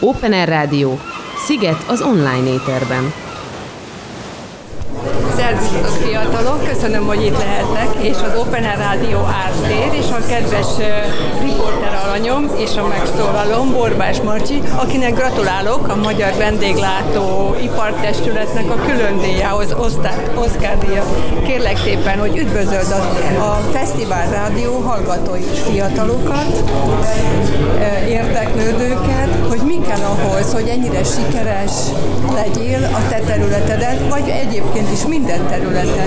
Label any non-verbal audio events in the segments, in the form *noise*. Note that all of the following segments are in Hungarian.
Open Air Rádió. Sziget az online éterben. Fiatalok, köszönöm, hogy itt lehetnek, és az Open Air Rádió ártér, és a kedves riporter alanyom, és a megszólalom, Borbás Marcsi, akinek gratulálok a Magyar Vendéglátó Ipartestületnek a külön díjához, Oscar díjat. Kérlek szépen, hogy üdvözöld a, a Fesztivál Rádió hallgatói fiatalokat, érdeklődőket, hogy mi kell ahhoz, hogy ennyire sikeres legyél a te területedet, vagy egyébként is minden területen.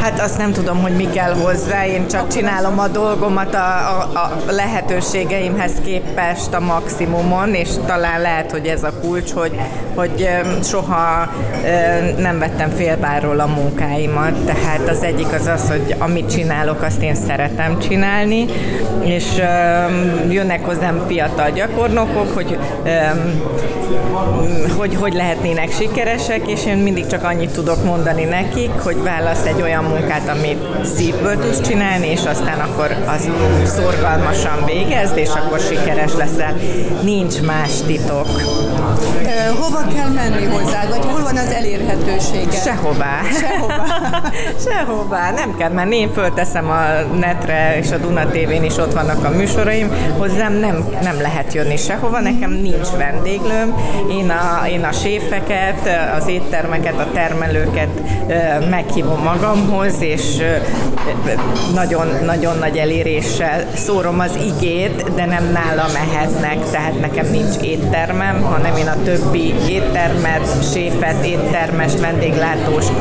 Hát azt nem tudom, hogy mi kell hozzá, én csak csinálom a dolgomat a, a, a lehetőségeimhez képest a maximumon, és talán lehet, hogy ez a kulcs, hogy, hogy soha nem vettem félbárról a munkáimat, tehát az egyik az az, hogy amit csinálok, azt én szeretem csinálni, és jönnek hozzám fiatal gyakornokok, hogy hogy, hogy lehetnének sikeresek, és én mindig csak annyit tudok mondani nekik, hogy válasz egy olyan munkát, amit szívből tudsz csinálni, és aztán akkor azt szorgalmasan végezd, és akkor sikeres leszel. Nincs más titok. Hova kell menni hozzá, vagy hol van az elérhetősége? Sehová. Sehová. *laughs* Sehová. Nem kell menni, én fölteszem a netre, és a Duna TV-n is ott vannak a műsoraim. Hozzám nem, nem lehet jönni sehova, nekem nincs vendéglőm. Én a, én a séfeket, az éttermeket, a termelőket meghívom magamhoz, és nagyon-nagyon nagy eléréssel szórom az igét, de nem nála mehetnek, tehát nekem nincs éttermem, hanem én a többi éttermet, séfet, éttermest, vendéglátóst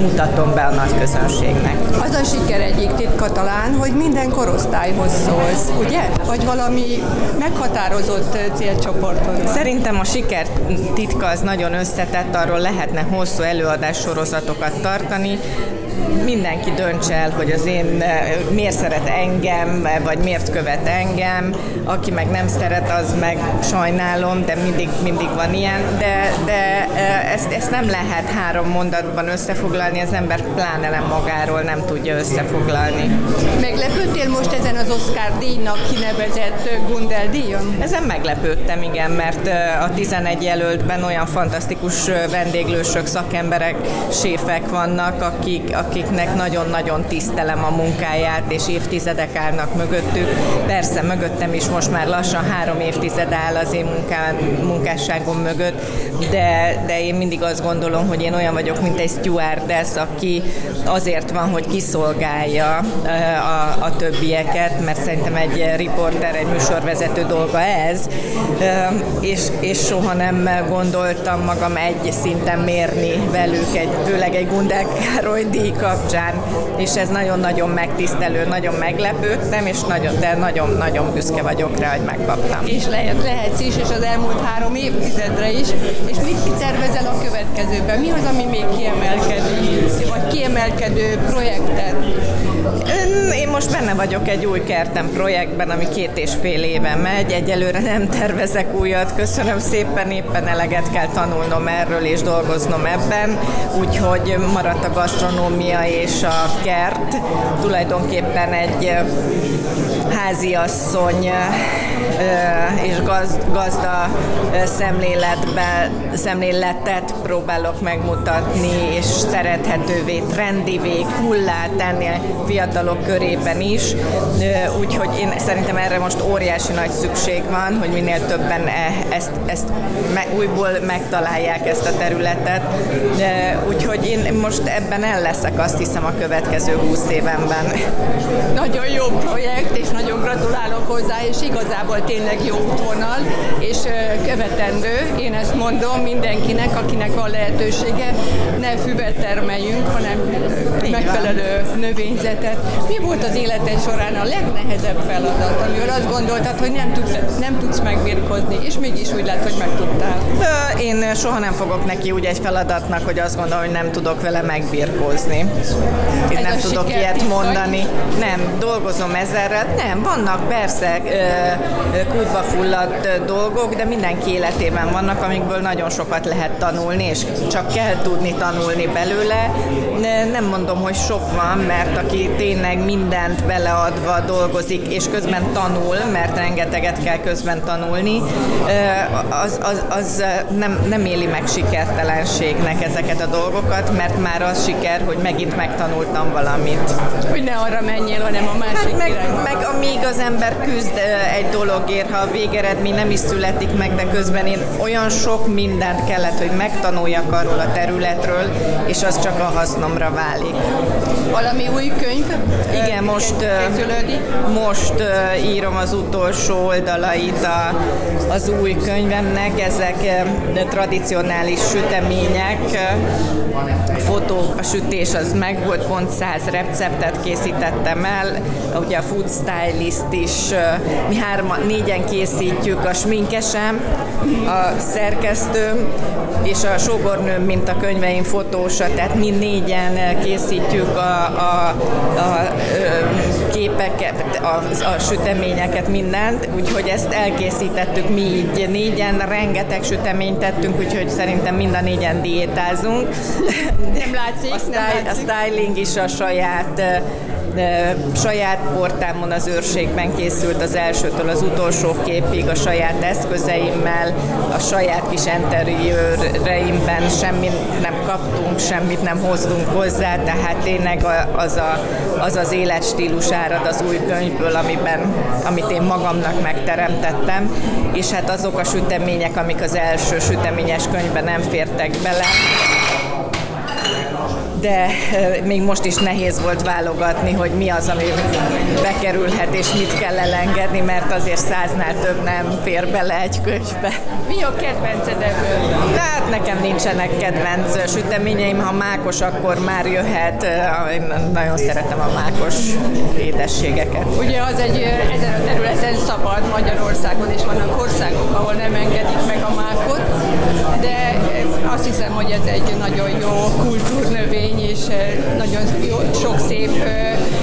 mutatom be a nagy közönségnek. Az a siker egyik titka talán, hogy minden korosztályhoz szólsz, ugye? Vagy valami meghatározott célcsoportod? Szerintem a siker titka az nagyon összetett, arról lehetne hosszú előadás sorozatokat tartani, mindenki döntse el, hogy az én eh, miért szeret engem, vagy miért követ engem, aki meg nem szeret, az meg sajnálom, de mindig, mindig van ilyen, de, de eh, ezt, ezt nem lehet három mondatban összefoglalni, az ember pláne nem magáról nem tudja összefoglalni. Meglepődtél most ezen az Oscar díjnak kinevezett Gundel díjon? Ezen meglepődtem, igen, mert eh, a 11 jelöltben olyan fantasztikus vendéglősök, szakemberek, séfek vannak, akik, akiknek nagyon-nagyon tisztelem a munkáját, és évtizedek állnak mögöttük. Persze mögöttem is most már lassan három évtized áll az én munká, munkásságom mögött, de, de én mindig azt gondolom, hogy én olyan vagyok, mint egy stewardess, aki azért van, hogy kiszolgálja a, a többieket, mert szerintem egy riporter, egy műsorvezető dolga ez, és, és soha nem gondoltam magam egy szinten mérni velük, egy, főleg egy Gundel Károly díj kapcsán, és ez nagyon-nagyon megtisztelő, nagyon meglepődtem, és nagyon, de nagyon-nagyon büszke vagyok rá, hogy megkaptam. És lehet, lehetsz is, és az elmúlt három évtizedre is, és mit tervezel a következőben? Mi az, ami még kiemelkedő, vagy kiemelkedő projekted? Én most benne vagyok egy új kertem projektben, ami két és fél éve megy. Egyelőre nem tervezek újat. Köszönöm szépen, éppen eleget kell tanulnom erről és dolgoznom ebben. Úgyhogy maradt a gasztronómia és a kert. Tulajdonképpen egy háziasszony és gazda szemléletbe, szemléletet próbálok megmutatni, és szerethetővé, trendivé, kullá tenni a fiatalok körében is. Úgyhogy én szerintem erre most óriási nagy szükség van, hogy minél többen e, ezt, ezt újból megtalálják ezt a területet. Úgyhogy én most ebben el leszek, azt hiszem, a következő húsz évenben. Nagyon jó projekt, és nagyon gratulálok hozzá, és igazából tényleg jó útvonal, és követendő. Én ezt mondom mindenkinek, akinek van lehetősége, ne füvet termeljünk, hanem megfelelő növényzetet. Mi volt az életed során a legnehezebb feladat, amivel azt gondoltad, hogy nem tudsz, nem tudsz megbirkozni, és mégis úgy lett, hogy megtudtál? Én soha nem fogok neki úgy egy feladatnak, hogy azt gondolom, hogy nem tudok vele megbirkózni. Én Ez nem tudok ilyet mondani. Nem, dolgozom ezerrel. Nem, vannak persze kútba fulladt dolgok, de mindenki életében vannak, amikből nagyon sokat lehet tanulni, és csak kell tudni tanulni belőle. Nem mondom, hogy sok van, mert aki tényleg mindent beleadva dolgozik, és közben tanul, mert rengeteget kell közben tanulni, az, az, az nem, nem éli meg sikertelenségnek ezeket a dolgokat, mert már az siker, hogy megint megtanultam valamit. Hogy ne arra menjél, hanem a másik hát meg, meg amíg az ember küzd egy dologért, ha a végeredmény nem is születik meg, de közben én olyan sok mindent kellett, hogy megtanuljak arról a területről, és az csak a hasznomra válik. Valami új könyv? Igen, most, most írom az utolsó oldalait a, az új könyvemnek, ezek tradicionális sütemények, fotók, a sütés az meg volt, pont száz receptet készítettem el, ugye a food stylist is, mi hárma, négyen készítjük, a sminkesem, a szerkesztőm, és a sógornőm, mint a könyveim fotósa, tehát mi négyen készítjük a, a, a képeket, a, a süteményeket, mindent, úgyhogy ezt elkészítettük mi így négyen, rengeteg süteményt tettünk, úgyhogy szerintem mind a négyen diétázunk. Nem látszik, a, nem látszik. a styling is a saját saját portámon az őrségben készült az elsőtől az utolsó képig, a saját eszközeimmel, a saját kis interiőreimben semmit nem kaptunk, semmit nem hoztunk hozzá, tehát tényleg az a, az, az életstílus árad az új könyvből, amiben, amit én magamnak megteremtettem, és hát azok a sütemények, amik az első süteményes könyvben nem fértek bele, de még most is nehéz volt válogatni, hogy mi az, ami bekerülhet, és mit kell elengedni, mert azért száznál több nem fér bele egy könyvbe. Mi a kedvenced ebből? Hát nekem nincsenek kedvenc süteményeim, ha mákos, akkor már jöhet. Én nagyon szeretem a mákos édességeket. Ugye az egy ezen a területen szabad Magyarországon, és vannak országok, ahol nem engedik meg a mákot, de azt hiszem, hogy ez egy nagyon jó kultúrnövény, és nagyon jó, sok szép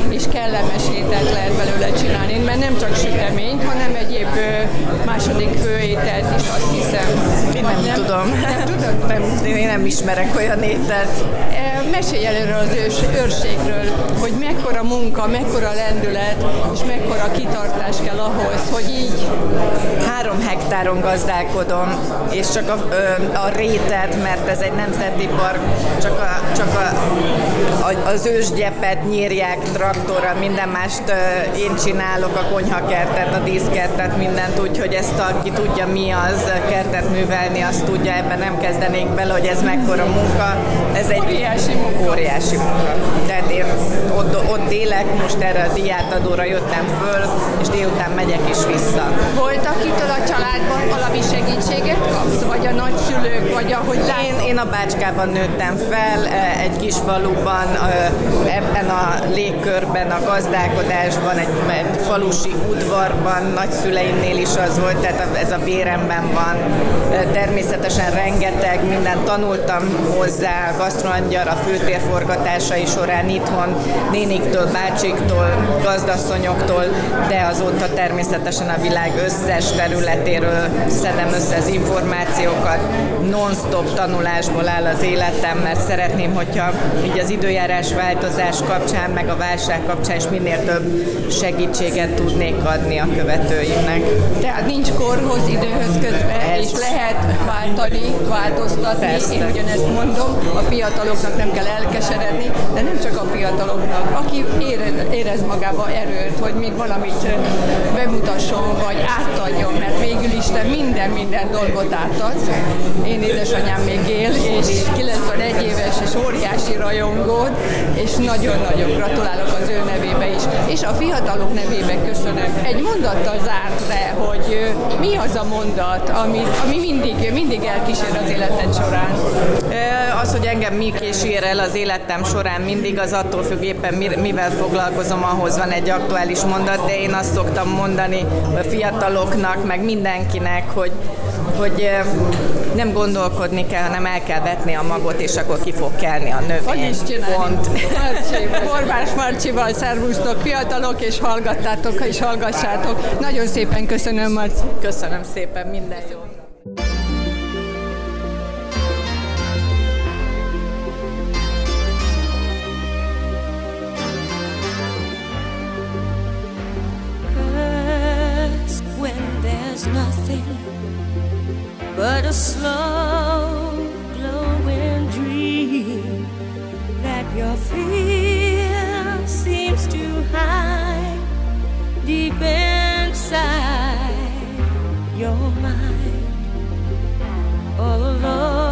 és kellemes ételt lehet belőle csinálni, mert nem csak süteményt, hanem egyéb második főételt is azt hiszem. Én nem, nem tudom. Nem tudod? Nem, én nem ismerek olyan ételt. Mesélj előről az ős, őrségről, hogy mekkora munka, mekkora lendület, és mekkora kitartás kell ahhoz, hogy így... Három hektáron gazdálkodom, és csak a, a rétet, mert ez egy nemzeti park, csak, a, csak a, az ősgyepet nyírják traktorra, minden mást én csinálok, a konyhakertet, a díszkertet, mindent, úgyhogy ezt aki tudja mi az kertet művelni, azt tudja, ebben nem kezdenék bele, hogy ez mekkora munka. Ez egy óriási munka. Óriási munka. Tehát én ott, ott élek, most erre a diátadóra jöttem föl, és délután megyek is vissza. Volt akitől a családban valami segítséget kapsz? Vagy a nagyszülők, vagy ahogy látom? Én, én a Bácskában nőttem fel, egy kis faluban, ebben a légkörben, a gazdálkodásban, egy, egy falusi udvarban, nagyszüleimnél is az volt, tehát ez a béremben van. Természetesen rengeteg mindent tanultam hozzá, a gasztroangyar, a főtér forgatásai során itthon, néniktől, bácsiktól, gazdasszonyoktól, de azóta természetesen a világ összes területéről szedem össze az információkat, non-stop tanulásból áll az életem, mert szeretném, hogyha így az időjárás változás kapcsán, meg a válság kapcsán is minél több segítséget tudnék adni a követőimnek. Tehát nincs korhoz, időhöz kötve, Ez. és lehet váltani, változtatni. Persze. Én ugyanezt mondom, a fiataloknak nem kell elkeseredni, de nem csak a fiataloknak. Aki érez, érez magába erőt, hogy még valamit bemutasson, vagy átadjon, mert végül is te minden, minden dolgot átadsz. Én édesanyám még él, és 91 éves, és óriási rajongód, és nagyon-nagyon gratulálok az ő nevébe is. És a fiatalok nevébe köszönöm. Egy mondattal zárt le, hogy mi az a mondat, ami, ami mindig, mindig elkísér az életed során? Az, hogy engem mi kísér el az életem során, mindig az attól függ éppen mivel foglalkozom, ahhoz van egy aktuális mondat, de én azt szoktam mondani a fiataloknak, meg mindenkinek, hogy hogy nem gondolkodni kell, hanem el kell vetni a magot, és akkor ki fog énekelni a növény. Pont. Marcsi, Borbás Marcsival szervusztok, fiatalok, és hallgattátok, és hallgassátok. Nagyon szépen köszönöm, Marci. Köszönöm szépen, minden jó. Fear seems to hide deep inside your mind. All alone,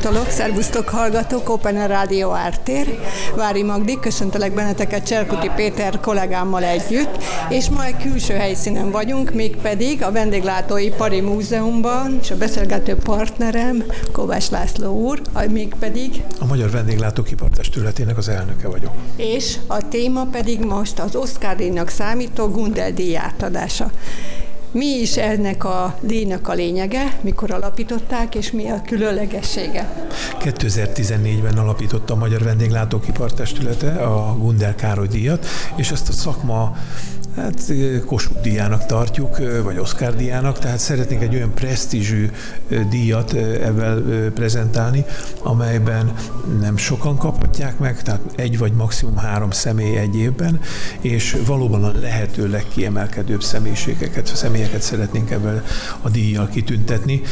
fiatalok, szervusztok hallgatók, Open Rádió Ártér. Vári Magdi, köszöntelek benneteket Cserkuti Péter kollégámmal együtt, és ma egy külső helyszínen vagyunk, mégpedig a Vendéglátóipari Múzeumban, és a beszélgető partnerem Kovács László úr, mégpedig a Magyar Vendéglátóipar Testületének az elnöke vagyok. És a téma pedig most az Oscar díjnak számító Gundel díj átadása. Mi is ennek a díjnak a lényege, mikor alapították, és mi a különlegessége? 2014-ben alapította a Magyar Vendéglátókipar Testülete a Gundel Károly díjat, és ezt a szakma hát Kossuth díjának tartjuk, vagy Oscar díjának, tehát szeretnénk egy olyan presztízsű díjat ebben prezentálni, amelyben nem sokan kaphatják meg, tehát egy vagy maximum három személy egy évben, és valóban a lehető legkiemelkedőbb személyiségeket, személyeket szeretnénk ebben a díjjal kitüntetni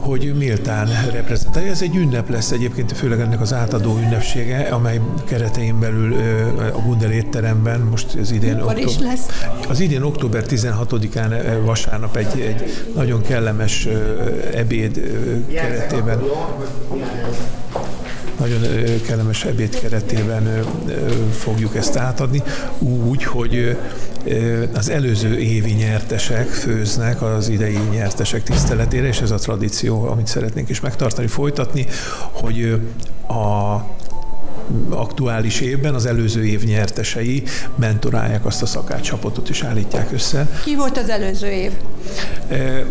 hogy méltán reprezentálja. Ez egy ünnep lesz egyébként, főleg ennek az átadó ünnepsége, amely keretein belül a Gundel étteremben, most az idén... Mikor október, is lesz? Az idén október 16-án vasárnap egy, egy nagyon kellemes ebéd keretében nagyon kellemes ebéd keretében fogjuk ezt átadni, úgy, hogy az előző évi nyertesek főznek az idei nyertesek tiszteletére, és ez a tradíció, amit szeretnénk is megtartani, folytatni, hogy a aktuális évben az előző év nyertesei mentorálják azt a szakácsapotot és állítják össze. Ki volt az előző év?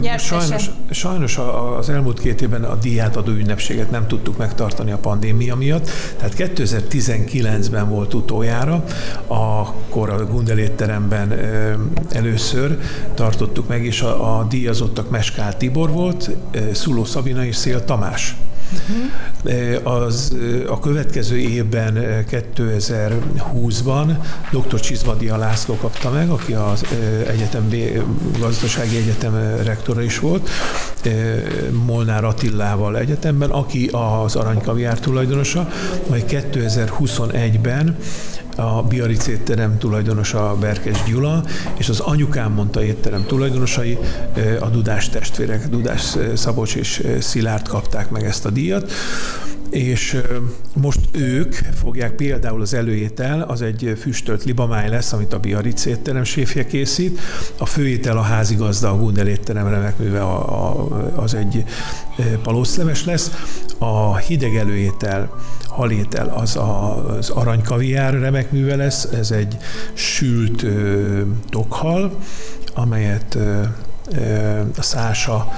Nyertese? Sajnos, sajnos az elmúlt két évben a adó ünnepséget nem tudtuk megtartani a pandémia miatt, tehát 2019-ben volt utoljára, akkor a Gundel étteremben először tartottuk meg, és a, a díjazottak Meskál Tibor volt, Szuló Szabina és Szél Tamás. Uh-huh. Az, a következő évben, 2020-ban dr. Csizmadia László kapta meg, aki az egyetem, gazdasági egyetem rektora is volt, Molnár Attillával egyetemben, aki az aranykaviár tulajdonosa, majd 2021-ben a Biarritz étterem tulajdonosa Berkes Gyula, és az anyukám mondta étterem tulajdonosai, a Dudás testvérek, Dudás Szabocs és Szilárd kapták meg ezt a díjat és most ők fogják például az előétel, az egy füstölt libamáj lesz, amit a Biarritz étterem séfje készít, a főétel a házigazda, a Gundel étterem remek műve, a, a, az egy palószleves lesz, a hideg előétel, halétel az a, az aranykaviár remek műve lesz, ez egy sült ö, tokhal, amelyet a Szása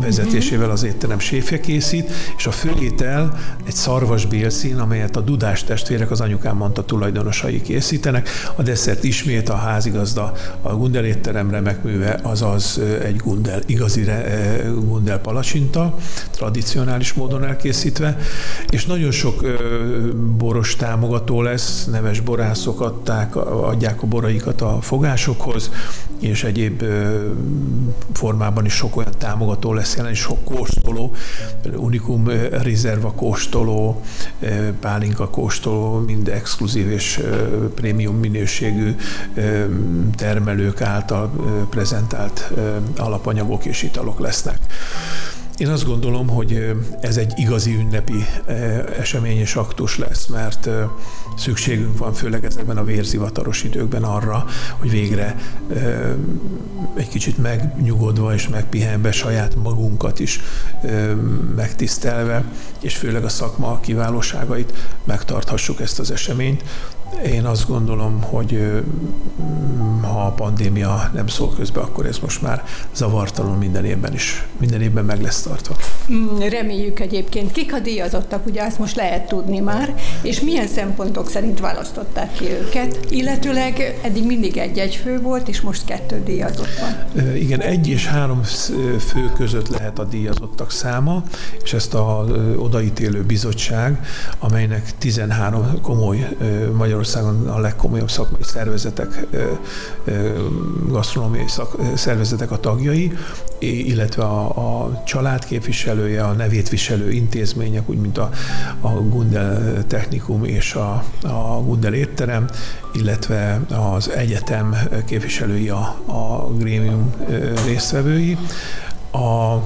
vezetésével az étterem séfje készít, és a főétel egy szarvas bélszín, amelyet a Dudás testvérek, az anyukám mondta, tulajdonosai készítenek. A desszert ismét a házigazda, a Gundel étterem remek műve, azaz egy Gundel, igazi Gundel palacsinta, tradicionális módon elkészítve, és nagyon sok boros támogató lesz, neves borászok adták, adják a boraikat a fogásokhoz, és egyéb formában is sok olyan támogató lesz jelen, sok kóstoló, Unicum Reserva kóstoló, pálinka kóstoló, mind exkluzív és prémium minőségű termelők által prezentált alapanyagok és italok lesznek. Én azt gondolom, hogy ez egy igazi ünnepi esemény és aktus lesz, mert szükségünk van főleg ezekben a vérzivataros időkben arra, hogy végre egy kicsit megnyugodva és megpihenve saját magunkat is megtisztelve, és főleg a szakma kiválóságait megtarthassuk ezt az eseményt. Én azt gondolom, hogy ha a pandémia nem szól közbe, akkor ez most már zavartalan minden évben is, minden évben meg lesz tartva. Mm, reméljük egyébként. Kik a díjazottak, ugye ezt most lehet tudni már, és milyen szempontok szerint választották ki őket, illetőleg eddig mindig egy-egy fő volt, és most kettő díjazott van. Igen, egy és három fő között lehet a díjazottak száma, és ezt a odaítélő bizottság, amelynek 13 komoly Magyarországon a legkomolyabb szakmai szervezetek, gasztronómiai szak, szervezetek a tagjai, illetve a, a család képviselője, a nevét viselő intézmények, úgy mint a, a Gundel Technikum és a, a Gundel étterem, illetve az egyetem képviselői, a, a grémium résztvevői. A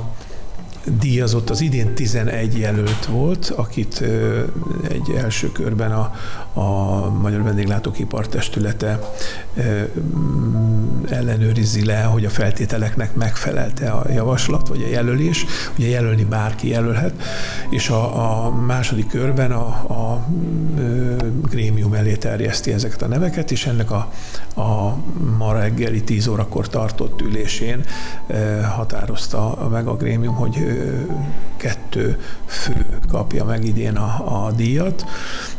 díjazott, az idén 11 jelölt volt, akit egy első körben a, a Magyar Vendéglátókipar Testülete ellenőrizi le, hogy a feltételeknek megfelelte a javaslat, vagy a jelölés. Ugye jelölni bárki jelölhet, és a, a második körben a, a grémium elé terjeszti ezeket a neveket, és ennek a, a ma reggeli 10 órakor tartott ülésén határozta meg a grémium, hogy kettő fő kapja meg idén a, a díjat.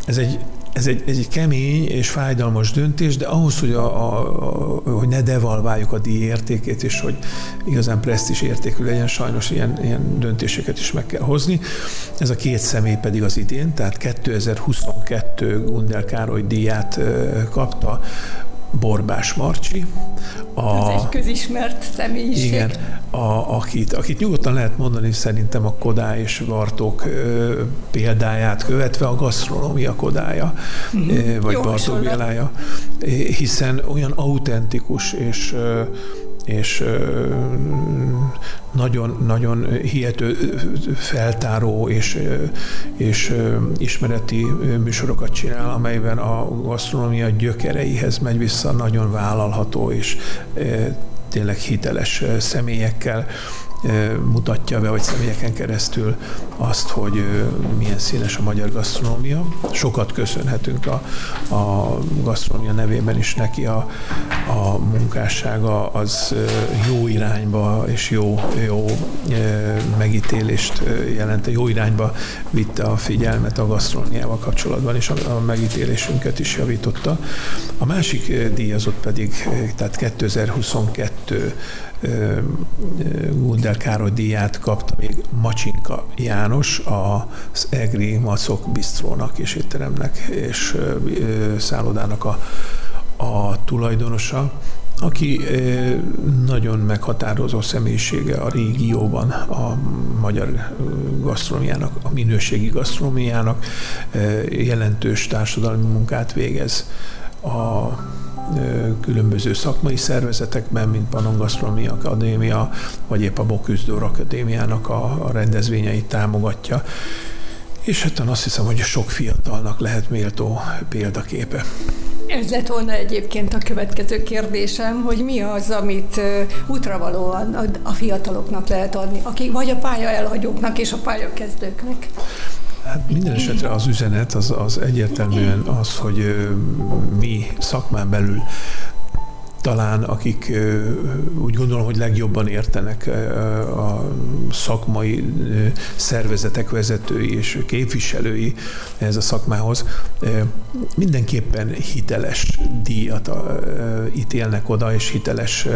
Ez egy ez egy, ez egy kemény és fájdalmas döntés, de ahhoz, hogy, a, a, a, hogy ne devalváljuk a díj értékét, és hogy igazán presztis értékű legyen, sajnos ilyen, ilyen döntéseket is meg kell hozni. Ez a két személy pedig az idén, tehát 2022 Gundel Károly díját kapta Borbás Marcsi. A, Ez egy közismert személyiség. Igen, a, akit, akit nyugodtan lehet mondani szerintem a Kodá és Bartók ö, példáját követve a gasztronómia Kodája, mm-hmm. vagy Jó Bartók Bélája, hiszen olyan autentikus és ö, és nagyon-nagyon hihető feltáró és, és ismereti műsorokat csinál, amelyben a gasztronómia gyökereihez megy vissza, nagyon vállalható és tényleg hiteles személyekkel mutatja be, vagy személyeken keresztül azt, hogy milyen színes a magyar gasztronómia. Sokat köszönhetünk a, a gasztronómia nevében is neki a, a munkássága az jó irányba és jó, jó megítélést jelent, jó irányba vitte a figyelmet a gasztronómiával kapcsolatban, és a, a megítélésünket is javította. A másik díjazott pedig, tehát 2022 Gundel Károly díját kapta még Macsinka János, az Egri Macok Bistrónak és étteremnek és szállodának a, a tulajdonosa aki nagyon meghatározó személyisége a régióban a magyar gasztronómiának, a minőségi gasztronómiának jelentős társadalmi munkát végez a különböző szakmai szervezetekben, mint Panon Gastronomi Akadémia, vagy épp a Boküzdőr Akadémiának a rendezvényeit támogatja. És hát azt hiszem, hogy sok fiatalnak lehet méltó példaképe. Ez lett volna egyébként a következő kérdésem, hogy mi az, amit útravalóan a fiataloknak lehet adni, akik vagy a pálya elhagyóknak és a pályakezdőknek. Hát minden esetre az üzenet az, az egyértelműen az, hogy mi szakmán belül talán akik úgy gondolom, hogy legjobban értenek a szakmai szervezetek vezetői és képviselői ez a szakmához, mindenképpen hiteles díjat ítélnek oda, és hiteles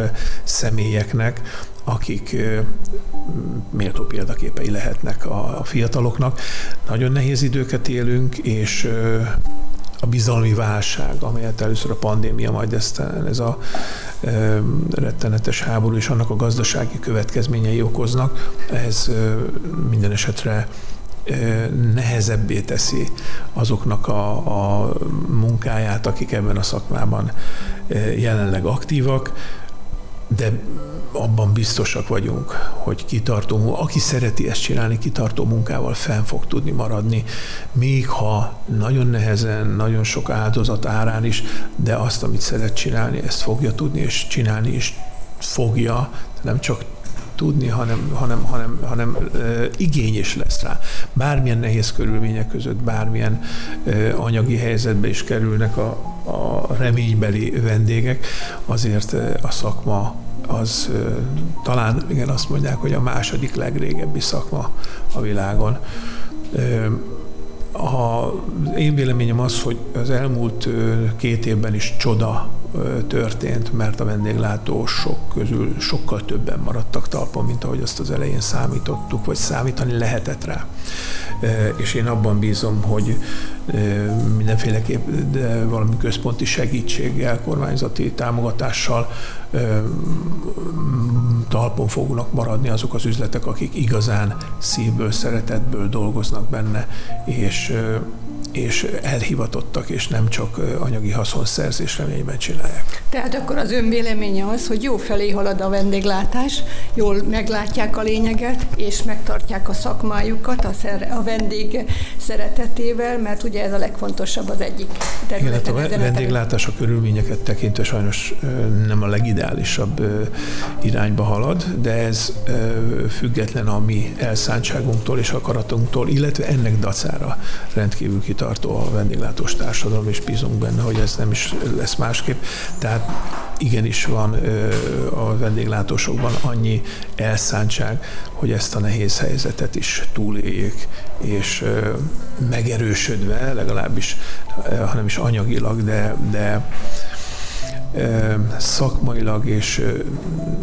személyeknek, akik méltó példaképei lehetnek a fiataloknak. Nagyon nehéz időket élünk, és a bizalmi válság, amelyet először a pandémia, majd ezt, ez a e, rettenetes háború és annak a gazdasági következményei okoznak, ez e, minden esetre nehezebbé teszi azoknak a, a munkáját, akik ebben a szakmában jelenleg aktívak, de abban biztosak vagyunk, hogy kitartó, aki szereti ezt csinálni, kitartó munkával fenn fog tudni maradni, még ha nagyon nehezen, nagyon sok áldozat árán is, de azt, amit szeret csinálni, ezt fogja tudni, és csinálni is fogja, nem csak tudni, hanem, hanem, hanem, hanem igény is lesz rá. Bármilyen nehéz körülmények között, bármilyen anyagi helyzetbe is kerülnek a, a reménybeli vendégek, azért a szakma az talán igen azt mondják, hogy a második legrégebbi szakma a világon. A én véleményem az, hogy az elmúlt két évben is csoda történt, mert a vendéglátósok közül sokkal többen maradtak talpon, mint ahogy azt az elején számítottuk, vagy számítani lehetett rá. És én abban bízom, hogy mindenféleképp de valami központi segítséggel, kormányzati támogatással talpon fognak maradni azok az üzletek, akik igazán szívből, szeretetből dolgoznak benne, és és elhivatottak, és nem csak anyagi haszonszerzés reményben csinálják. Tehát akkor az ön véleménye az, hogy jó felé halad a vendéglátás, jól meglátják a lényeget, és megtartják a szakmájukat a, szer- a vendég szeretetével, mert ugye ez a legfontosabb az egyik területen. Igen, hát a vendéglátás a körülményeket tekintve sajnos nem a legideálisabb irányba halad, de ez független a mi elszántságunktól és akaratunktól, illetve ennek dacára rendkívül kit tartó a vendéglátós társadalom, és bízunk benne, hogy ez nem is lesz másképp. Tehát igenis van a vendéglátósokban annyi elszántság, hogy ezt a nehéz helyzetet is túléljék, és megerősödve, legalábbis, hanem is anyagilag, de, de szakmailag és,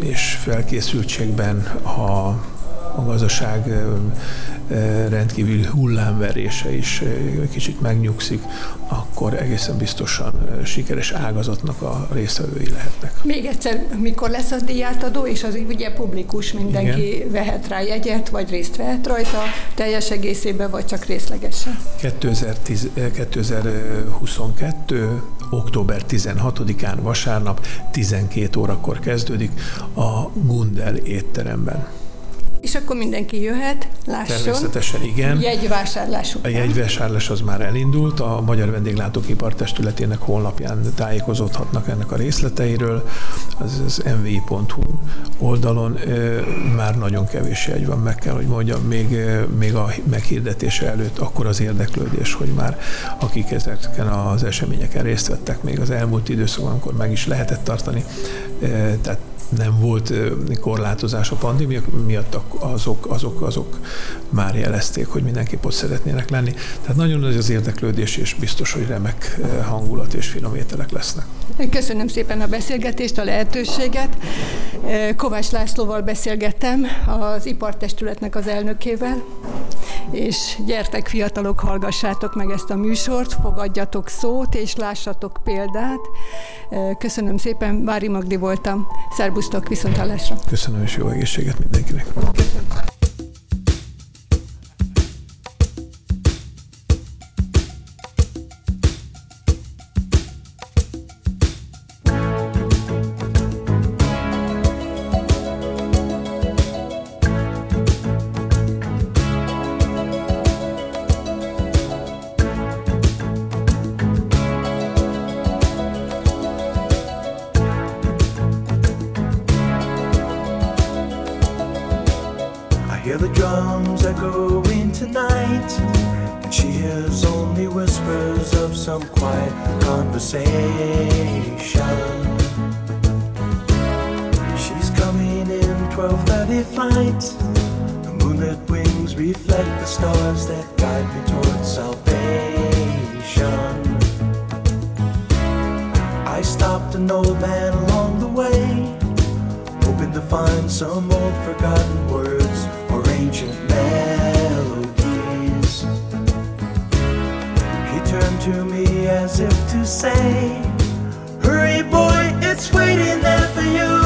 és felkészültségben, ha a gazdaság rendkívül hullámverése is kicsit megnyugszik, akkor egészen biztosan sikeres ágazatnak a résztvevői lehetnek. Még egyszer, mikor lesz a díjátadó, és az ugye publikus, mindenki Igen. vehet rá jegyet, vagy részt vehet rajta, teljes egészében, vagy csak részlegesen? 2010, 2022 október 16-án vasárnap 12 órakor kezdődik a Gundel étteremben. És akkor mindenki jöhet, lásson. Természetesen igen. Jegyvásárlás után. A jegyvásárlás az már elindult, a Magyar Vendéglátókipar Testületének honlapján tájékozódhatnak ennek a részleteiről. Az, az mvi.hu oldalon már nagyon kevés jegy van, meg kell, hogy mondjam, még, még a meghirdetése előtt akkor az érdeklődés, hogy már akik ezeken az eseményeken részt vettek még az elmúlt időszakban, amikor meg is lehetett tartani, tehát nem volt korlátozás a pandémia miatt, azok, azok, azok már jelezték, hogy mindenképp ott szeretnének lenni. Tehát nagyon nagy az érdeklődés, és biztos, hogy remek hangulat és finom ételek lesznek. Köszönöm szépen a beszélgetést, a lehetőséget. Kovács Lászlóval beszélgettem, az ipartestületnek az elnökével, és gyertek fiatalok, hallgassátok meg ezt a műsort, fogadjatok szót, és lássatok példát. Köszönöm szépen, Vári Magdi voltam. Szerbusztok, viszont hallásra. Köszönöm, és jó egészséget mindenkinek. Köszönöm. steady flight. The moonlit wings reflect the stars that guide me towards salvation. I stopped an old man along the way, hoping to find some old forgotten words or ancient melodies. He turned to me as if to say, Hurry, boy, it's waiting there for you.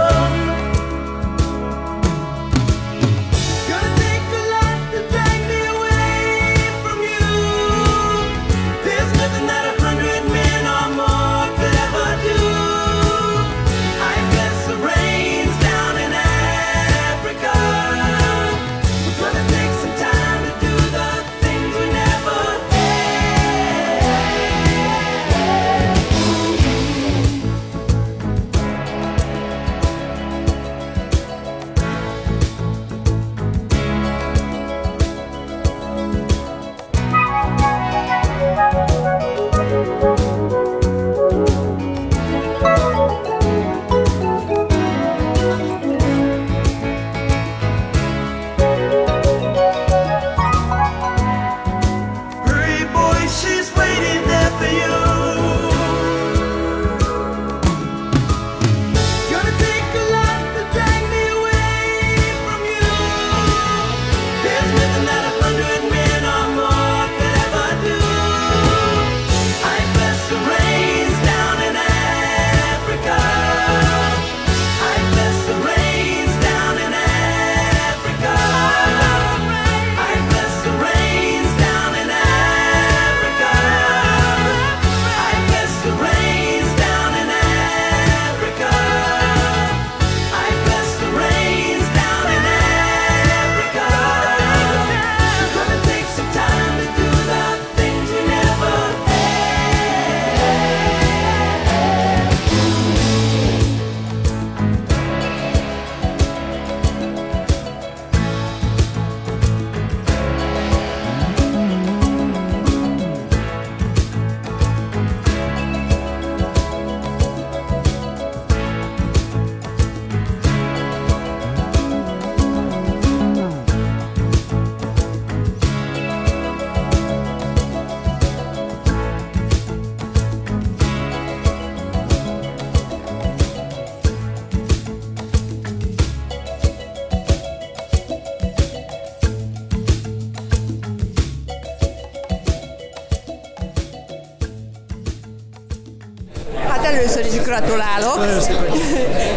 Gratulálok.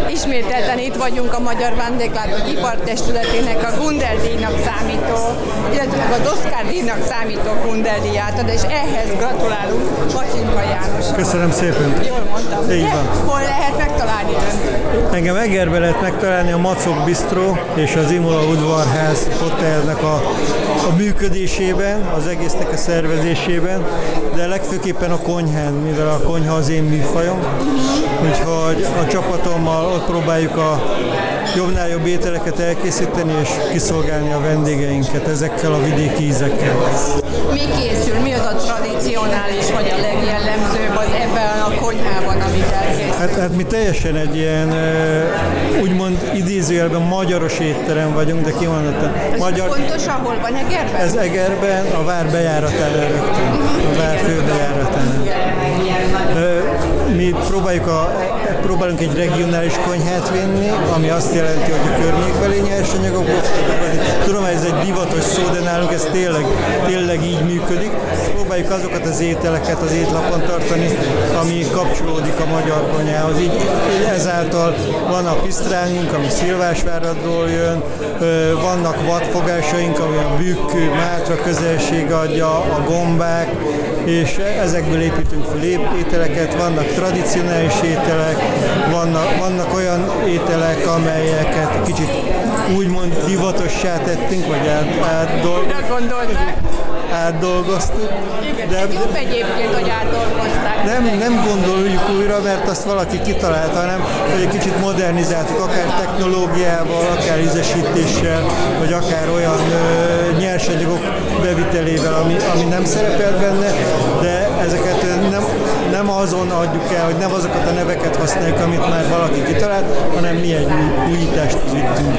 Ismételten itt vagyunk a Magyar Vendéglátók Ipartestületének a Gundel díjnak számító, illetve az Oscar díjnak számító Gundel díjátad, és ehhez gratulálunk Macsinka János. Köszönöm szépen. Jól mondtam. Így van. Hol lehet megtalálni önt? Engem Egerbe lehet megtalálni a Macok Bistro és az Imola Udvarház hotelnek a, a működésében, az egésznek a szervezésében, de legfőképpen a konyhán, mivel a konyha az én műfajom. Úgyhogy a csapatommal ott próbáljuk a jobbnál jobb ételeket elkészíteni és kiszolgálni a vendégeinket ezekkel a vidéki ízekkel. Mi készül? Mi az a tradicionális, vagy a legjellemzőbb az ebben a konyhában, amit elkészül? Hát, hát mi teljesen egy ilyen úgymond idézőjelben magyaros étterem vagyunk, de kimondottan Ez magyar. pontos, ahol van Egerben? Ez Egerben, a vár bejáratán rögtön, a vár főbejáratán. Mi próbáljuk a, próbálunk egy regionális konyhát vinni, ami azt jelenti, hogy a környékbeli nyersanyagokból Tudom, ez egy divatos szó, de nálunk ez tényleg, tényleg így működik. Próbáljuk azokat az ételeket az étlapon tartani, ami kapcsolódik a magyar konyhához. Így, ezáltal van a pisztrángunk, ami Szilvásváradról jön, vannak vadfogásaink, ami a bükk, mátra közelség adja, a gombák, és ezekből építünk fel ételeket, vannak tradicionális ételek, vannak, vannak olyan ételek, amelyeket kicsit úgymond divatossá tettünk, vagy át, átdol, Mire gondolták? Átdolgoztuk. De, ez jobb egyébként, hogy átdolgozták. nem, nem gondoljuk újra, mert azt valaki kitalálta, hanem hogy egy kicsit modernizáltuk, akár technológiával, akár ízesítéssel, vagy akár olyan ö, nyersanyagok bevitelével, ami, ami nem szerepelt benne, de ezeket nem, nem azon adjuk el, hogy nem azokat a neveket használjuk, amit már valaki kitalált, hanem mi egy új, újítást vittünk.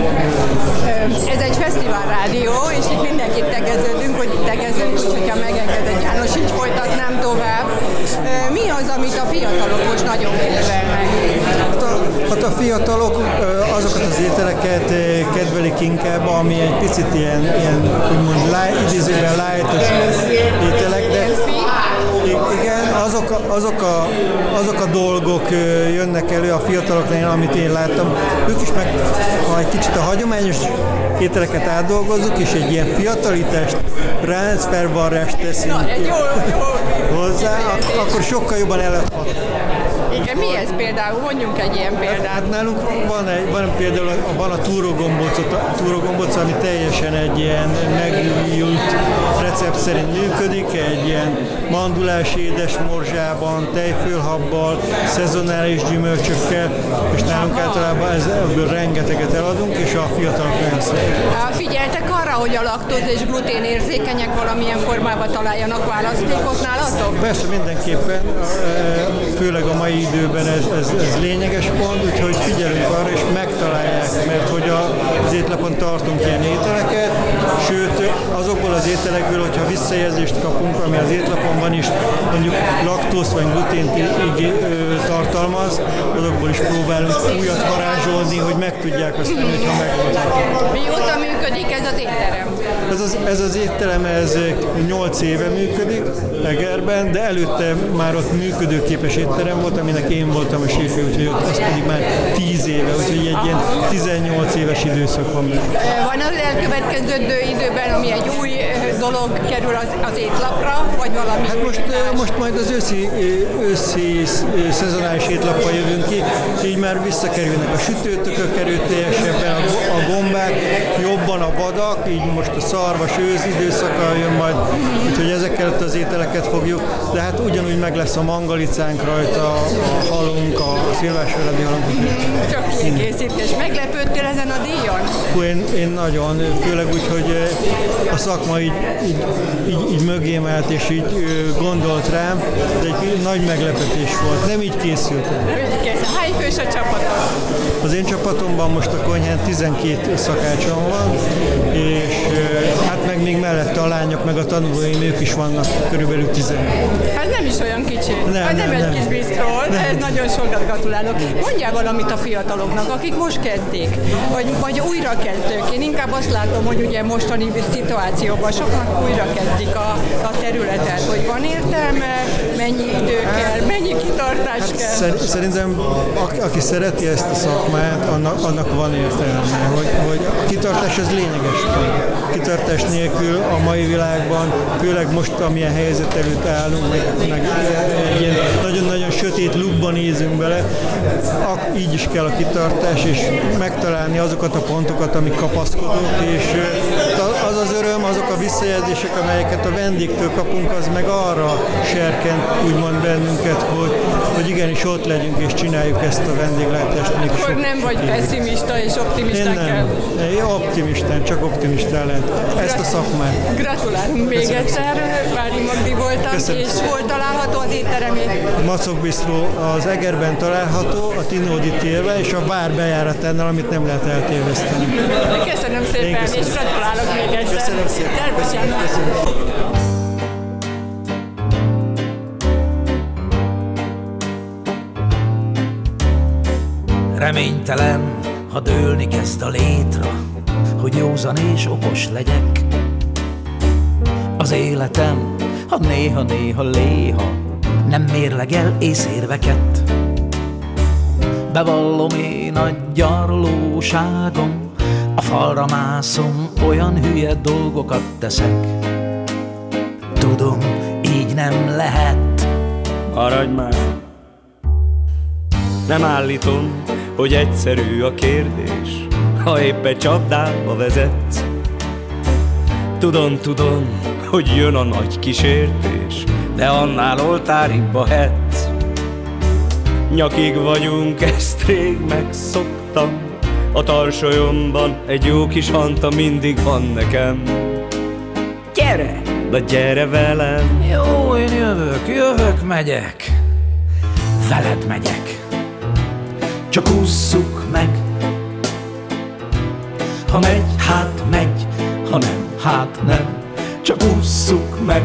Ez egy fesztivál rádió, és itt mindenkit tegeződünk, hogy tegezünk, úgyhogy ha megengedett János, így folytatnám tovább. Mi az, amit a fiatalok most nagyon kedvelnek? Hát a, fiatalok azokat az ételeket kedvelik inkább, ami egy picit ilyen, ilyen úgymond light, idézőben lightos azok a, azok, a, azok a dolgok jönnek elő a fiataloknál, amit én láttam. Ők is meg, ha egy kicsit a hagyományos ételeket átdolgozzuk, és egy ilyen fiatalitást, ráncfervarrást teszünk Na, egy jó, jó hozzá, ak- akkor sokkal jobban eladható. Igen, mi ez például? Mondjunk egy ilyen példát. Hát nálunk van, egy, van például a, van a túrogombócot, a túrogombóc, ami teljesen egy ilyen megújult recept szerint működik, egy ilyen mandulás édes morzsában, tejfölhabbal, szezonális gyümölcsökkel, és nálunk általában ez, ebből rengeteget eladunk, és a fiatalok nagyon szeretik. Figyeltek arra, hogy a laktóz és glutén érzékenyek valamilyen formában találjanak választékot nálatok? Persze mindenképpen, e, főleg a mai időben ez, ez, ez lényeges pont, úgyhogy figyelünk arra és megtalálják, mert hogy az étlapon tartunk ilyen ételeket, sőt azokból az ételekből, hogyha visszajelzést kapunk, ami az étlapon van is, mondjuk laktóz vagy glutént tartalmaz, azokból is próbálunk újat varázsolni, hogy meg tudják azt tenni, hogyha megoldják. Mióta működik ez az étterem? Ez az, ez az étterem, ez 8 éve működik Egerben, de előtte már ott működőképes étterem volt, aminek én voltam a séfő, úgyhogy ott az pedig már 10 éve, úgyhogy egy ilyen 18 éves időszak van benne. Van az elkövetkező időben, ami egy új dolog kerül az, az étlapra, vagy valami Hát most, most majd az őszi, őszi szezonális étlappal jövünk ki, így már visszakerülnek a sütőtökök erőteljesebben, a gombák, jobban a vadak, így most a szarvas ősz időszaka jön majd, úgyhogy ezekkel az ételeket fogjuk, de hát ugyanúgy meg lesz a mangalicánk rajta, a halunk, a szilvásföledi halunk. Csak kiegészítés. Meglepődtél ezen a díjon? Hú, én, én nagyon, főleg úgy, hogy eh, a szakma így, így, így, így mögém állt és így gondolt rám, de egy nagy meglepetés volt. Nem így készültem. Kész. Hány fős a csapatok? Az én csapatomban most a konyhán 12 szakácsom van, és ö, hát meg meg még mellette a lányok, meg a tanulóim, ők is vannak körülbelül 15. Hát nem is olyan kicsi. Nem, hát nem, nem, egy nem. kis bisztról, ez nagyon sokat gratulálok. Mondjál valamit a fiataloknak, akik most kezdik, vagy, vagy újra kezdők. Én inkább azt látom, hogy ugye mostani szituációban sokan újra kezdik a, a területet, hogy van értelme, mennyi idő kell, mennyi kitartás kell. Szer- Szerintem a- aki szereti ezt a szakmát, annak, annak van értelme, hogy, hogy a kitartás ez lényeges. Kitartás nélkül a mai világban, főleg most, amilyen helyzet előtt állunk, meg, meg ilyen nagyon-nagyon sötét lukban nézünk bele, ak- így is kell a kitartás, és megtalálni azokat a pontokat, amik kapaszkodók, és az az öröm, azok a visszajelzések, amelyeket a vendégtől kapunk, az meg arra serkent úgymond bennünket, hogy, hogy igenis ott legyünk és csináljuk ezt a vendéglátást. Akkor sok nem vagy pessimista és Én optimista kell. nem. Én optimistán, csak optimistán lehet. Ezt a szakmát. Gratulálunk még egyszer, Vári Magdi voltam, Köszönöm. és hol található az étteremé? Macok Bistró az Egerben található, a Tinódi térbe, és a vár bejáratánál, amit nem lehet eltéveszteni. Köszönöm Én szépen, köszönöm. és gratulálok még egyszer. Köszönöm szépen. János. Köszönöm. Reménytelen, ha dőlni kezd a létra, hogy józan és okos legyek. Az életem, ha néha-néha léha, nem mérlegel észérveket. Bevallom én a gyarlóságom, a falra mászom, olyan hülye dolgokat teszek. Tudom, így nem lehet, Maradj már! Nem állítom, hogy egyszerű a kérdés, ha épp egy csapdába vezetsz. Tudom, tudom, hogy jön a nagy kísértés, de annál oltáribba hetsz. Nyakig vagyunk, ezt rég megszoktam, a tarsolyomban egy jó kis hanta mindig van nekem. Gyere, na gyere velem! Jó, én jövök, jövök, megyek. Veled megyek. Csak ússzuk meg. Ha megy, hát megy. Ha nem, hát nem. Csak ússzuk meg.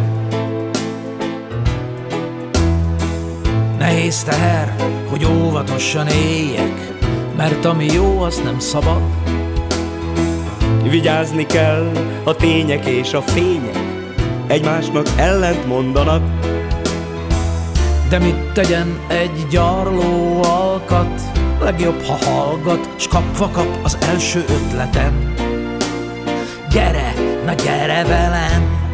Nehéz teher, hogy óvatosan éljek, mert ami jó, az nem szabad. Vigyázni kell, a tények és a fények egymásnak ellent mondanak. De mit tegyen egy gyarló alkat? Legjobb, ha hallgat, s kapva kap az első ötletem. Gyere, na gyere velem!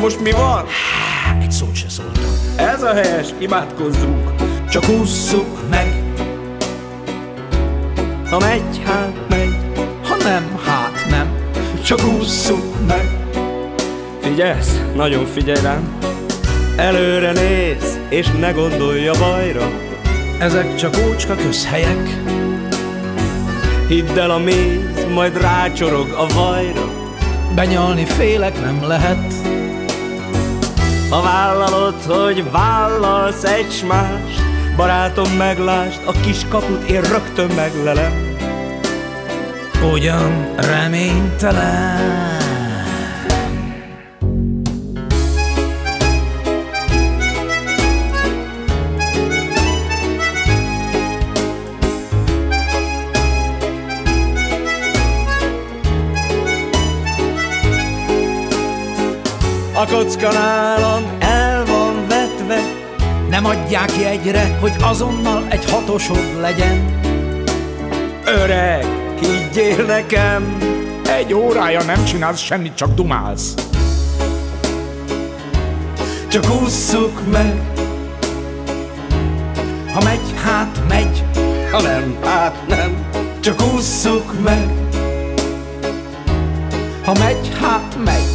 Most mi van? Há, egy szót se szóltam. Ez a helyes, imádkozzunk. Csak ússzuk meg, Ha megy, hát megy, ha nem, hát nem. Csak ússzuk meg. Figyelsz, nagyon figyelj rám. Előre néz, és ne gondolja bajra. Ezek csak ócska közhelyek, Hidd el a méz, majd rácsorog a vajra. benyalni félek nem lehet. Ha vállalod, hogy vállalsz egy mást, barátom meglásd, a kis kaput én rögtön meglelem. Ugyan reménytelen. A kocka nálam el van vetve, Nem adják jegyre, hogy azonnal egy hatosod legyen. öreg, higgyél nekem. Egy órája nem csinálsz semmit, csak dumálsz. Csak ússzuk meg. Ha megy, hát megy, Ha nem, hát nem. csak ússzuk meg. Ha megy, hát megy,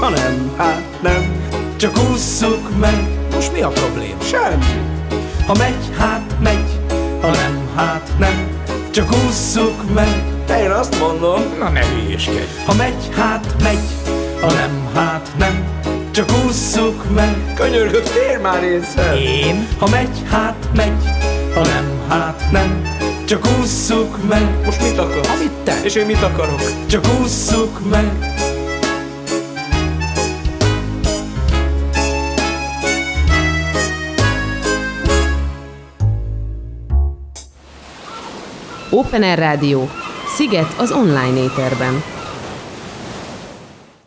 Ha nem, hát nem. csak ússzuk meg. Most mi a probléma? Semmi. Ha megy, hát megy, ha nem, hát nem, csak ússzuk meg. Én azt mondom, Na ne hülyéskedj. Ha megy, hát megy, ha nem, hát nem, csak ússzuk meg. könyörgök, tér már észre. Én, ha megy, hát megy, ha nem, hát nem, csak ússzuk meg. Most mit akarsz? Amit te, És én mit akarok? csak ússzuk meg. Open Air Rádió, Sziget az online éterben.